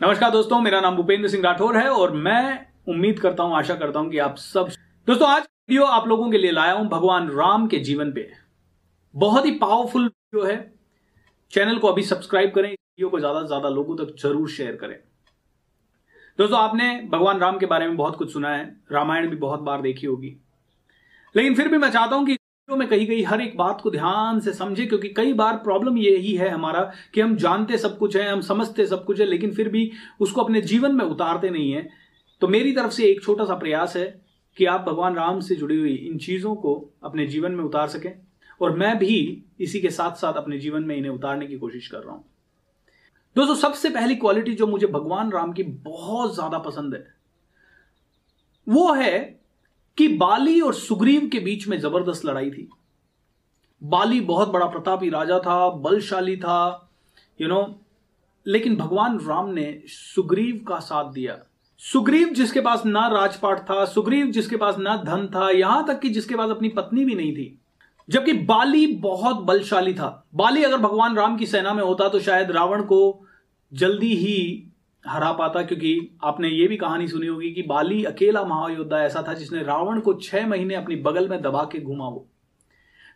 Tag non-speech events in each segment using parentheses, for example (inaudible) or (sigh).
नमस्कार दोस्तों, मेरा नाम भूपेंद्र सिंह राठौर है और मैं उम्मीद करता हूँ, आशा करता हूँ कि आप सब दोस्तों, आज वीडियो आप लोगों के लिए लाया हूँ भगवान राम के जीवन पे। बहुत ही पावरफुल वीडियो है। चैनल को अभी सब्सक्राइब करें वीडियो को ज़्यादा से ज़्यादा लोगों तक ज़रूर शेयर करें। दोस्तों, आपने भगवान राम के बारे में बहुत कुछ सुना है, रामायण भी बहुत बार देखी होगी। लेकिन फिर भी मैं चाहता हूँ कि में कही गई हर एक बात को ध्यान से समझे, क्योंकि कई बार प्रॉब्लम यही है हमारा कि हम जानते सब कुछ है, हम समझते सब कुछ है, लेकिन फिर भी उसको अपने जीवन में उतारते नहीं है। तो मेरी तरफ़ से एक छोटा सा प्रयास है कि आप भगवान राम से जुड़ी हुई इन चीज़ों को अपने जीवन में उतार सकें, और मैं भी इसी के साथ साथ अपने जीवन में इन्हें उतारने की कोशिश कर रहा हूँ। दोस्तों, सबसे पहली क्वालिटी जो मुझे भगवान राम की बहुत ज़्यादा पसंद है, वो है कि बाली और सुग्रीव के बीच में ज़बरदस्त लड़ाई थी। बाली बहुत बड़ा प्रतापी राजा था बलशाली था यू you नो know, लेकिन भगवान राम ने सुग्रीव का साथ दिया। सुग्रीव जिसके पास ना राजपाट था सुग्रीव जिसके पास ना धन था यहाँ तक कि जिसके पास अपनी पत्नी भी नहीं थी जबकि बाली बहुत बलशाली था। बाली अगर भगवान राम की सेना में होता तो शायद रावण को जल्दी ही हरा पाता, क्योंकि आपने ये भी कहानी सुनी होगी कि बाली अकेला महायोद्धा ऐसा था जिसने रावण को छह महीने अपनी बगल में दबा के घुमा वो।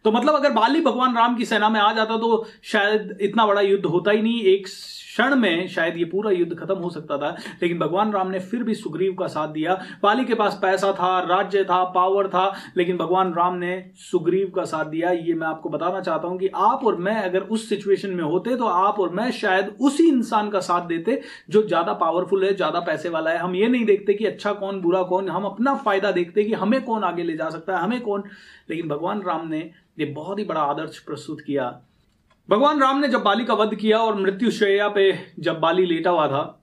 तो मतलब अगर बाली भगवान राम की सेना में आ जाता तो शायद इतना बड़ा युद्ध होता ही नहीं, एक क्षण में शायद ये पूरा युद्ध खत्म हो सकता था, लेकिन भगवान राम ने फिर भी सुग्रीव का साथ दिया। पाली के पास पैसा था, राज्य था पावर था, लेकिन भगवान राम ने सुग्रीव का साथ दिया। ये मैं आपको बताना चाहता हूँ कि आप और मैं अगर उस सिचुएशन में होते तो आप और मैं शायद उसी इंसान का साथ देते जो ज़्यादा पावरफुल है, ज़्यादा पैसे वाला है। हम ये नहीं देखते कि अच्छा कौन, बुरा कौन, हम अपना फ़ायदा देखते कि हमें कौन आगे ले जा सकता है, हमें कौन। लेकिन भगवान राम ने ये बहुत ही बड़ा आदर्श प्रस्तुत किया। भगवान राम ने जब बाली का वध किया और मृत्यु श्रेया पे जब बाली लेटा हुआ था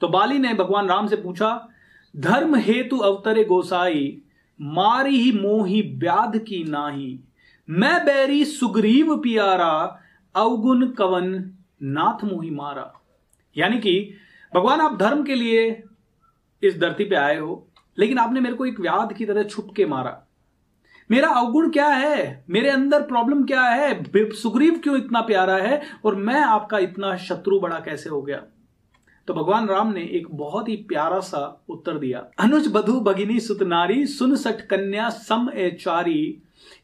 तो बाली ने भगवान राम से पूछा, धर्म हेतु अवतरे गोसाई, मारी ही मोही व्याध की नाही। मैं बैरी सुग्रीव पियारा, अवगुण कवन नाथ मोही मारा। यानी कि, भगवान, आप धर्म के लिए इस धरती पे आए हो, लेकिन आपने मेरे को एक व्याध की तरह छुप के मारा। मेरा अवगुण क्या है? मेरे अंदर प्रॉब्लम क्या है? सुग्रीव क्यों इतना प्यारा है? और मैं आपका इतना शत्रु बड़ा कैसे हो गया? तो भगवान राम ने एक बहुत ही प्यारा सा उत्तर दिया। अनुज बधु भगिनी सुत नारी सुन सठ कन्या सम ए चारी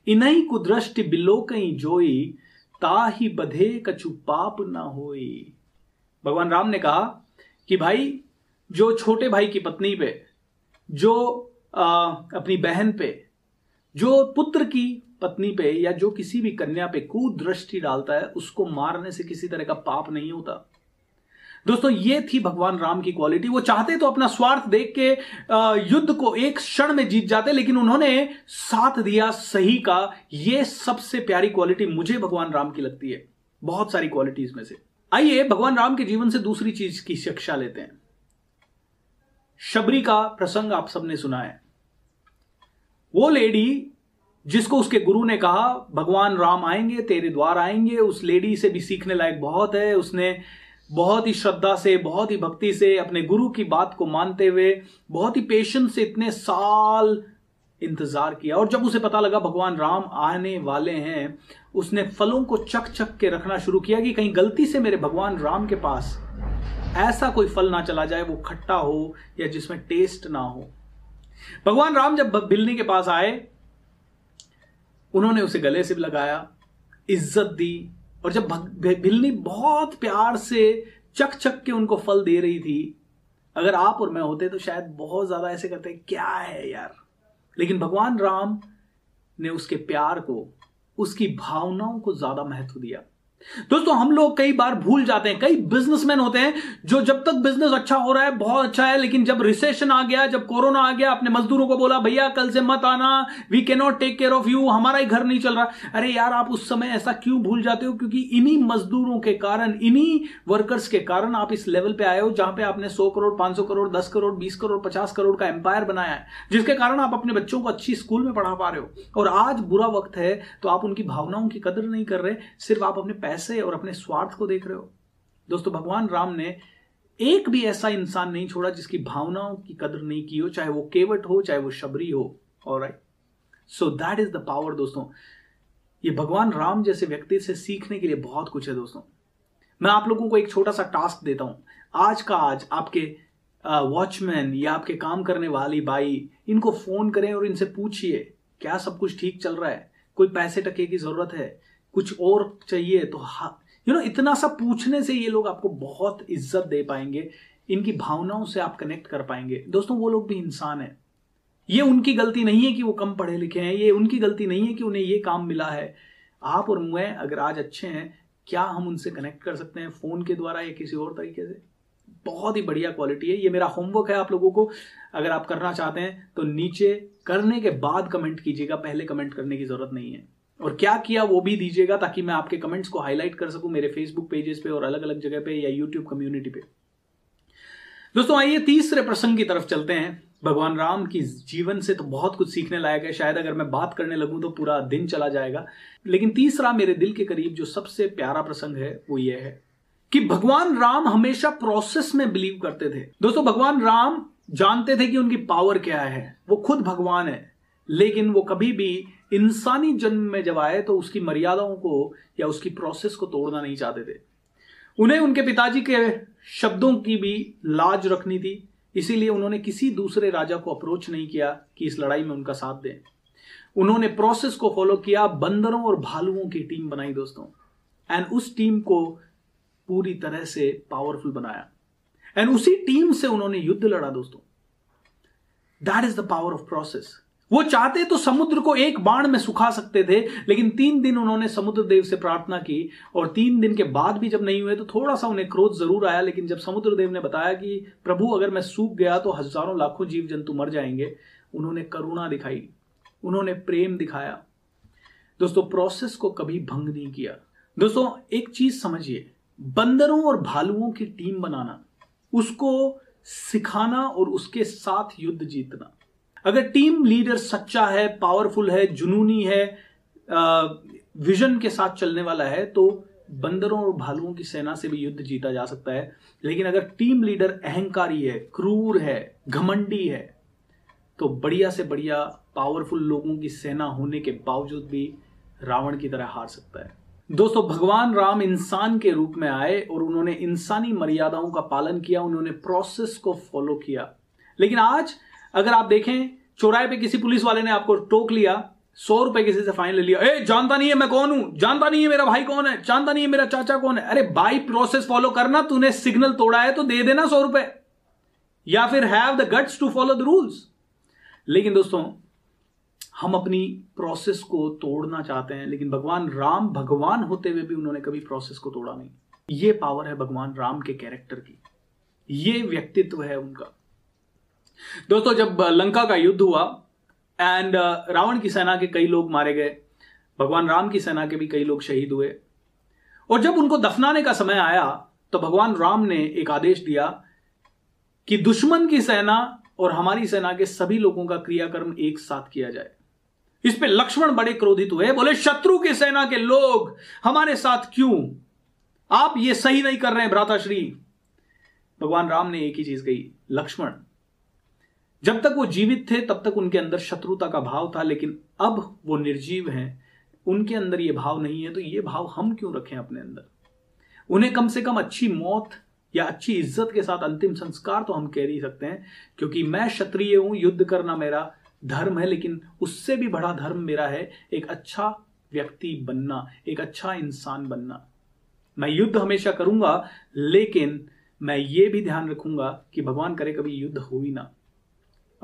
इनही कुदृष्टि बिलो कहीं जोई ताही बधे कछु पाप ना होई। भगवान राम ने कहा कि भाई जो छोटे भाई की पत्नी पे जो आ, अपनी बहन पे जो पुत्र की पत्नी पे या जो किसी भी कन्या पे कुदृष्टि डालता है, उसको मारने से किसी तरह का पाप नहीं होता। दोस्तों, ये थी भगवान राम की क्वालिटी वो चाहते तो अपना स्वार्थ देख के युद्ध को एक क्षण में जीत जाते, लेकिन उन्होंने साथ दिया सही का। ये सबसे प्यारी क्वालिटी मुझे भगवान राम की लगती है, बहुत सारी क्वालिटीज में से। आइए, भगवान राम के जीवन से दूसरी चीज़ की शिक्षा लेते हैं। शबरी का प्रसंग आप सबने सुना है। वो लेडी जिसको उसके गुरु ने कहा, भगवान राम आएँगे, तेरे द्वार आएँगे। उस लेडी से भी सीखने लायक बहुत है। उसने बहुत ही श्रद्धा से, बहुत ही भक्ति से अपने गुरु की बात को मानते हुए, बहुत ही पेशेंस से इतने साल इंतज़ार किया। और जब उसे पता लगा भगवान राम आने वाले हैं, उसने फलों को चक चक के रखना शुरू किया कि कहीं गलती से मेरे भगवान राम के पास ऐसा कोई फल ना चला जाए, वो खट्टा हो या जिसमें टेस्ट ना हो। भगवान राम जब बिल्ली के पास आए, उन्होंने उसे गले से लगाया, इज़्ज़त दी, और जब बिल्ली बहुत प्यार से चक चक के उनको फल दे रही थी, अगर आप और मैं होते तो शायद बहुत ज़्यादा ऐसे करते, क्या है यार? लेकिन भगवान राम ने उसके प्यार को, उसकी भावनाओं को ज़्यादा महत्व दिया। दोस्तों, हम लोग कई बार भूल जाते हैं। कई बिजनेसमैन होते हैं जो जब तक बिज़नेस अच्छा हो रहा है, बहुत अच्छा है, लेकिन जब रिसेशन आ गया, जब कोरोना आ गया, अपने मजदूरों को बोला, भैया, कल से मत आना we can not take care of you हमारा ही घर नहीं चल रहा। अरे यार, आप उस समय ऐसा क्यों भूल जाते हो? क्योंकि इन्हीं मजदूरों के कारण, इन्हीं वर्कर्स के कारण आप इस लेवल पे आए हो, जहाँ पे आपने सौ करोड़, पाँच करोड़, दस करोड़, बीस करोड़, पचास करोड़ का एम्पायर बनाया है, जिसके कारण आप अपने बच्चों को अच्छी स्कूल में पढ़ा पा रहे हो। और आज बुरा वक्त है तो आप उनकी भावनाओं की कदर नहीं कर रहे, सिर्फ़ आप अपने पैसे और अपने स्वार्थ को देख रहे हो। दोस्तों, भगवान राम ने एक भी ऐसा इंसान नहीं छोड़ा जिसकी भावनाओं की कदर नहीं की हो, चाहे वो केवट हो, चाहे वो शबरी हो। और so that is the power दोस्तों। ये भगवान राम जैसे व्यक्ति से सीखने के लिए बहुत कुछ है, दोस्तों। मैं आप लोगों को एक छोटा सा टास्क देता हूँ। आज का आज आपके वॉचमैन या आपके काम करने वाली बाई, इनको फ़ोन करें और इनसे पूछिए, क्या सब कुछ ठीक चल रहा है? कोई पैसे टके की ज़रूरत है? कुछ और चाहिए तो हा यू नो इतना सा पूछने से ये लोग आपको बहुत इज़्ज़त दे पाएँगे, इनकी भावनाओं से आप कनेक्ट कर पाएँगे। दोस्तों, वो लोग भी इंसान है। ये उनकी गलती नहीं है कि वो कम पढ़े लिखे हैं, ये उनकी गलती नहीं है कि उन्हें ये काम मिला है। आप और मैं अगर आज अच्छे हैं, क्या हम उनसे कनेक्ट कर सकते हैं फ़ोन के द्वारा या किसी और तरीके से? बहुत ही बढ़िया क्वालिटी है। ये मेरा होमवर्क है आप लोगों को। अगर आप करना चाहते हैं तो नीचे करने के बाद कमेंट कीजिएगा, पहले कमेंट करने की ज़रूरत नहीं है। और क्या किया वो भी दीजिएगा ताकि मैं आपके कमेंट्स को हाईलाइट कर सकूँ मेरे फेसबुक पेजेस पे और अलग अलग जगह पे या यूट्यूब कम्युनिटी पे। दोस्तों, आइए तीसरे प्रसंग की तरफ़ चलते हैं। भगवान राम की जीवन से तो बहुत कुछ सीखने लायक है। शायद अगर मैं बात करने लगूं तो पूरा दिन चला जाएगा। लेकिन तीसरा मेरे दिल के करीब जो सबसे प्यारा प्रसंग है, वो ये है कि भगवान राम हमेशा प्रोसेस में बिलीव करते थे। दोस्तों, भगवान राम जानते थे कि उनकी पावर क्या है। वो खुद भगवान है, लेकिन वो कभी भी इंसानी जन्म में जब आए तो उसकी मर्यादाओं को या उसकी प्रोसेस को तोड़ना नहीं चाहते थे। उन्हें उनके पिताजी के शब्दों की भी लाज रखनी थी, इसीलिए उन्होंने किसी दूसरे राजा को अप्रोच नहीं किया कि इस लड़ाई में उनका साथ दें। उन्होंने प्रोसेस को फॉलो किया, बंदरों और भालुओं की टीम बनाई दोस्तों। एंड उस टीम को पूरी तरह से पावरफुल बनाया। एंड उसी टीम से उन्होंने युद्ध लड़ा दोस्तों। That is the power of process वो चाहते तो समुद्र को एक बाण में सुखा सकते थे, लेकिन तीन दिन उन्होंने समुद्र देव से प्रार्थना की, और तीन दिन के बाद भी जब नहीं हुए तो थोड़ा सा उन्हें क्रोध ज़रूर आया, लेकिन जब समुद्र देव ने बताया कि, प्रभु, अगर मैं सूख गया तो हज़ारों लाखों जीव जंतु मर जाएँगे, उन्होंने करुणा दिखाई, उन्होंने प्रेम दिखाया। दोस्तों प्रोसेस को कभी भंग नहीं किया। दोस्तों, एक चीज़ समझिए, बंदरों और भालुओं की टीम बनाना, उसको सिखाना और उसके साथ युद्ध जीतना। अगर टीम लीडर सच्चा है पावरफुल है, जुनूनी है विजन के साथ चलने वाला है तो बंदरों और भालुओं की सेना से भी युद्ध जीता जा सकता है। लेकिन अगर टीम लीडर अहंकारी है, क्रूर है, घमंडी है तो बढ़िया से बढ़िया पावरफुल लोगों की सेना होने के बावजूद भी रावण की तरह हार सकता है। दोस्तों, भगवान राम इंसान के रूप में आए और उन्होंने इंसानी मर्यादाओं का पालन किया, उन्होंने प्रोसेस को फॉलो किया। लेकिन आज अगर आप देखें, चौराहे पे किसी पुलिस वाले ने आपको टोक लिया, सौ रुपए किसी से फाइन ले लिया। ए, जानता नहीं है मैं कौन हूँ? जानता नहीं है मेरा भाई कौन है? जानता नहीं है मेरा चाचा कौन है? अरे बाई प्रोसेस फॉलो करना, तूने सिग्नल तोड़ा है तो दे देना सौ रुपए। या फिर have the guts to follow the rules लेकिन दोस्तों, हम अपनी प्रोसेस को तोड़ना चाहते हैं, लेकिन भगवान राम भगवान होते हुए भी उन्होंने कभी प्रोसेस को तोड़ा नहीं। ये पावर है भगवान राम के कैरेक्टर की। ये व्यक्तित्व है उनका। दोस्तों, जब लंका का युद्ध हुआ एंड रावण की सेना के कई लोग मारे गए, भगवान राम की सेना के भी कई लोग शहीद हुए। और जब उनको दफनाने का समय आया तो भगवान राम ने एक आदेश दिया कि दुश्मन की सेना और हमारी सेना के सभी लोगों का क्रियाकर्म एक साथ किया जाए। इस पे लक्ष्मण बड़े क्रोधित हुए, बोले, शत्रु की सेना के लोग हमारे साथ क्यों? आप ये सही नहीं कर रहे हैं, भ्राताश्री। भगवान राम ने एक ही चीज़ कही, लक्ष्मण जब तक वो जीवित थे, तब तक उनके अंदर शत्रुता का भाव था, लेकिन अब वो निर्जीव हैं। उनके अंदर ये भाव नहीं है तो ये भाव हम क्यों रखें अपने अंदर? उन्हें कम से कम अच्छी मौत या अच्छी इज़्ज़त के साथ अंतिम संस्कार तो हम कह ही सकते हैं, क्योंकि मैं क्षत्रिय हूँ, युद्ध करना मेरा धर्म है, लेकिन उससे भी बड़ा धर्म मेरा है एक अच्छा व्यक्ति बनना, एक अच्छा इंसान बनना। मैं युद्ध हमेशा करूँगा, लेकिन मैं ये भी ध्यान रखूँगा कि भगवान करे कभी युद्ध हो ही ना।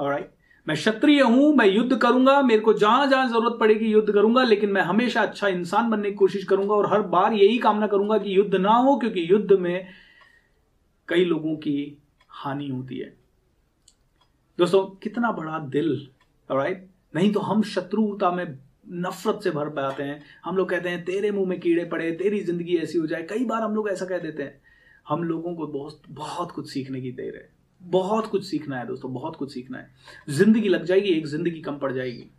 राइट मैं क्षत्रिय हूँ, मैं युद्ध करूँगा, मेरे को जहाँ जहाँ ज़रूरत पड़ेगी युद्ध करूँगा, लेकिन मैं हमेशा अच्छा इंसान बनने की कोशिश करूँगा और हर बार यही कामना करूँगा कि युद्ध ना हो, क्योंकि युद्ध में कई लोगों की हानि होती है। दोस्तों, कितना बड़ा दिल राइट नहीं तो हम शत्रुता में नफरत से भर पाते हैं। हम लोग कहते हैं, तेरे मुँह में कीड़े पड़े, तेरी ज़िंदगी ऐसी हो जाए। कई बार हम लोग ऐसा कह देते हैं। हम लोगों को बहुत बहुत कुछ सीखने की देर है। बहुत कुछ सीखना है दोस्तों, बहुत कुछ सीखना है। ज़िंदगी लग जाएगी, एक ज़िंदगी कम पड़ जाएगी।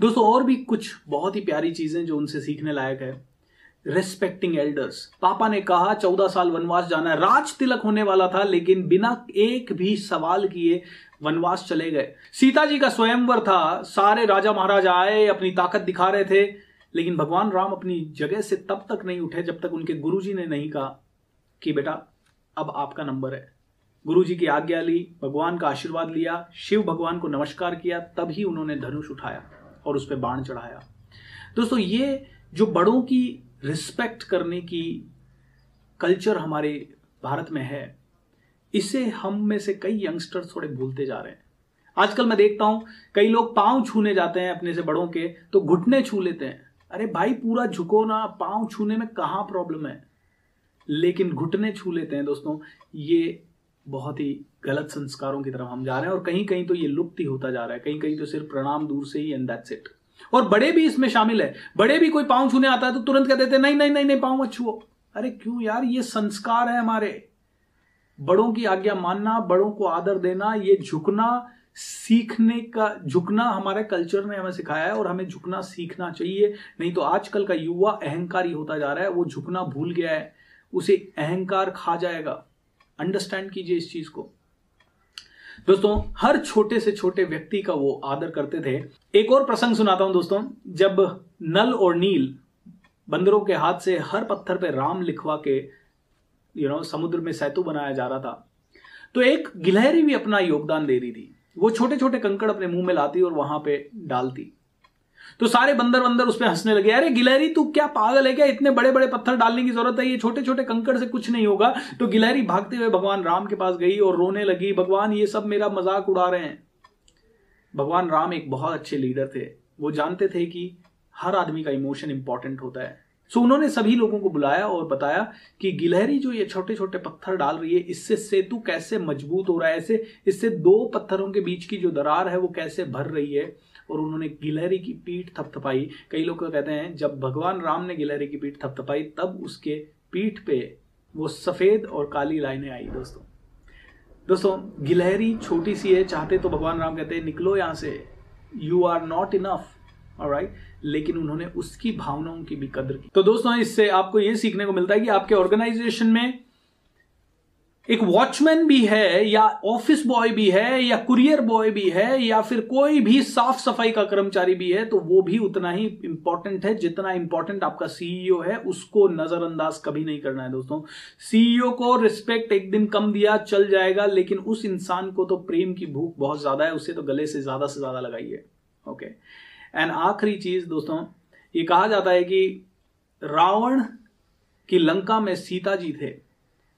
दोस्तों, और भी कुछ बहुत ही प्यारी चीज़ें जो उनसे सीखने लायक है। रेस्पेक्टिंग एल्डर्स पापा ने कहा, चौदह साल वनवास जाना है। राज तिलक होने वाला था, लेकिन बिना एक भी सवाल किए वनवास चले गए। सीता जी का स्वयंवर था। सारे राजा महाराजा आए, अपनी ताकत दिखा रहे थे, लेकिन भगवान राम अपनी जगह से तब तक नहीं उठे जब तक उनके गुरुजी ने नहीं कहा कि, बेटा, अब आपका नंबर है। गुरु जी की आज्ञा ली, भगवान का आशीर्वाद लिया, शिव भगवान को नमस्कार किया, तभी उन्होंने धनुष उठाया और उस पर बाण चढ़ाया। दोस्तों, ये जो बड़ों की रिस्पेक्ट करने की कल्चर हमारे भारत में है, इसे हम में से कई यंगस्टर्स थोड़े भूलते जा रहे हैं। आजकल मैं देखता हूँ, कई लोग पाँव छूने जाते हैं अपने से बड़ों के तो घुटने छू लेते हैं। अरे भाई, पूरा झुको ना, पाँव छूने में कहाँ प्रॉब्लम है? लेकिन घुटने छू लेते हैं दोस्तों, ये बहुत ही गलत संस्कारों की तरफ़ हम जा रहे हैं और कहीं कहीं तो ये लुप्त ही होता जा रहा है। कहीं कहीं तो सिर्फ़ प्रणाम दूर से ही एंड दैट्स इट और बड़े भी इसमें शामिल है। बड़े भी कोई पाँव छूने आता है तो तुरंत कह देते नहीं नहीं नहीं नहीं, पाँव मत छुओ। अरे क्यों यार? ये संस्कार है हमारे। बड़ों की आज्ञा मानना, बड़ों को आदर देना, ये झुकना, सीखने का, झुकना हमारे कल्चर ने हमें सिखाया है और हमें झुकना सीखना चाहिए। नहीं तो आजकल का युवा अहंकारी होता जा रहा है, वो झुकना भूल गया है। उसे अहंकार खा जाएगा। अंडरस्टैंड कीजिए इस चीज़ को। दोस्तों, हर छोटे से छोटे व्यक्ति का वो आदर करते थे। एक और प्रसंग सुनाता हूँ दोस्तों। जब नल और नील बंदरों के हाथ से हर पत्थर पे राम लिखवा के यू नो समुद्र में सेतु बनाया जा रहा था तो एक गिलहरी भी अपना योगदान दे रही थी। वो छोटे छोटे कंकड़ अपने मुँह में लाती और वहाँ पे डालती। तो सारे बंदर बंदर उस पर हंसने लगे, अरे गिलहरी, तू क्या पागल है क्या? इतने बड़े बड़े पत्थर डालने की ज़रूरत है? ये छोटे छोटे कंकड़ से कुछ नहीं होगा। तो गिलहरी भागते हुए भगवान राम के पास गई और रोने लगी, भगवान, ये सब मेरा मज़ाक उड़ा रहे हैं। भगवान राम एक बहुत अच्छे लीडर थे। वो जानते थे कि हर आदमी का इमोशन इंपॉर्टेंट होता है। सो उन्होंने सभी लोगों को बुलाया और बताया कि गिलहरी जो ये छोटे छोटे पत्थर डाल रही है, इससे सेतु कैसे मज़बूत हो रहा है? ऐसे, इससे दो पत्थरों के बीच की जो दरार है, वो कैसे भर रही है? और उन्होंने गिलहरी की पीठ थपथपाई। कई लोग कहते हैं, जब भगवान राम ने गिलहरी की पीठ थपथपाई, तब उसके पीठ पे वो सफ़ेद और काली लाइनें आई, दोस्तों। दोस्तों, गिलहरी छोटी सी है, चाहते तो भगवान राम कहते हैं, निकलो यहाँ से। You are not enough right लेकिन उन्होंने उसकी भावनाओं की भी कदर की। तो दोस्तों, इससे आपको यह सीखने को मिलता है कि आपके ऑर्गेनाइजेशन में एक वॉचमैन भी है, या ऑफ़िस बॉय भी है, या कुरियर बॉय भी है, या फिर कोई भी साफ़ सफ़ाई का कर्मचारी भी है तो वो भी उतना ही इंपॉर्टेंट है जितना इंपॉर्टेंट आपका सीईओ है, उसको नजरअंदाज कभी नहीं करना है दोस्तों। सीईओ को रिस्पेक्ट एक दिन कम दिया, चल जाएगा, लेकिन उस इंसान को तो प्रेम की भूख बहुत ज़्यादा है, उसे तो गले से ज़्यादा से ज़्यादा लगाइए ओके एंड आखिरी चीज़ दोस्तों, ये कहा जाता है कि रावण की लंका में सीता जी थे।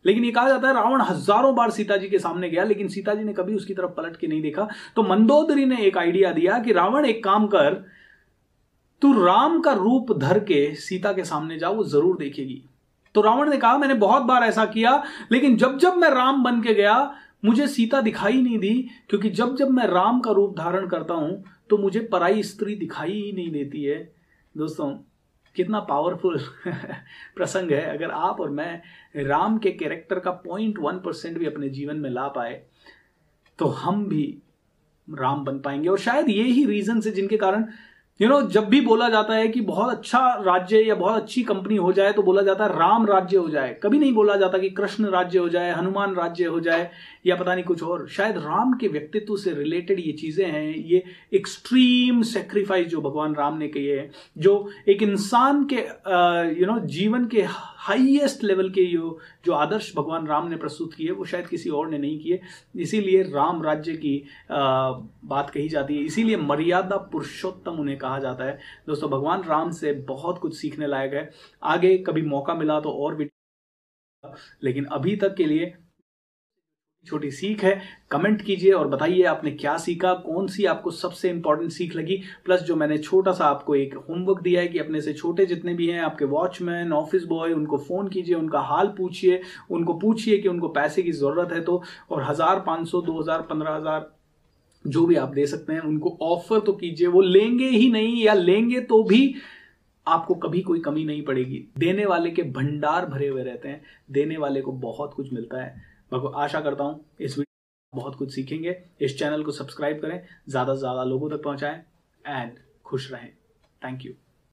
लेकिन ये कहा जाता है, रावण हज़ारों बार सीता जी के सामने गया, लेकिन सीता जी ने कभी उसकी तरफ़ पलट के नहीं देखा। तो मंदोदरी ने एक आइडिया दिया कि रावण एक काम कर, तू राम का रूप धर के सीता के सामने जाओ वो ज़रूर देखेगी। तो रावण ने कहा, मैंने बहुत बार ऐसा किया, लेकिन जब जब मैं राम बन के गया, मुझे सीता दिखाई नहीं दी, क्योंकि जब जब मैं राम का रूप धारण करता हूँ तो मुझे पराई स्त्री दिखाई ही नहीं देती है। दोस्तों कितना पावरफुल (laughs) प्रसंग है। अगर आप और मैं राम के कैरेक्टर का पॉइंट वन परसेंट भी अपने जीवन में ला पाए तो हम भी राम बन पाएँगे। और शायद ये ही रीजन है जिनके कारण यू you नो know, जब भी बोला जाता है कि बहुत अच्छा राज्य या बहुत अच्छी कंपनी हो जाए तो बोला जाता है राम राज्य हो जाए। कभी नहीं बोला जाता कि कृष्ण राज्य हो जाए हनुमान राज्य हो जाए या पता नहीं कुछ और। शायद राम के व्यक्तित्व से रिलेटेड ये चीज़ें हैं ये एक्सट्रीम सेक्रीफाइस जो भगवान राम ने किए हैं जो एक इंसान के यू नो जीवन के हाईएस्ट लेवल के जो जो आदर्श भगवान राम ने प्रस्तुत किए वो शायद किसी और ने नहीं किए। इसीलिए राम राज्य की आ, बात कही जाती है। इसीलिए मर्यादा पुरुषोत्तम उन्हें कहा जाता है। दोस्तों भगवान राम से बहुत कुछ सीखने लायक है। आगे कभी मौका मिला तो और भी लेकिन अभी तक के लिए छोटी सीख है कमेंट कीजिए और बताइए आपने क्या सीखा, कौन सी आपको सबसे इंपॉर्टेंट सीख लगी? प्लस जो मैंने छोटा सा आपको एक होमवर्क दिया है कि अपने से छोटे जितने भी हैं, आपके वॉचमैन ऑफ़िस बॉय उनको फ़ोन कीजिए, उनका हाल पूछिए, उनको पूछिए कि उनको पैसे की ज़रूरत है तो और हज़ार पाँच सौ, दो हज़ार, पंद्रह हज़ार जो भी आप दे सकते हैं, उनको ऑफ़र तो कीजिए, वो लेंगे ही नहीं या लेंगे तो भी आपको कभी कोई कमी नहीं पड़ेगी। देने वाले के भंडार भरे हुए रहते हैं, देने वाले को बहुत कुछ मिलता है। मैं आशा करता हूँ इस वीडियो बहुत कुछ सीखेंगे। इस चैनल को सब्सक्राइब करें, ज़्यादा से ज़्यादा लोगों तक पहुँचाएँ, एंड खुश रहें। Thank you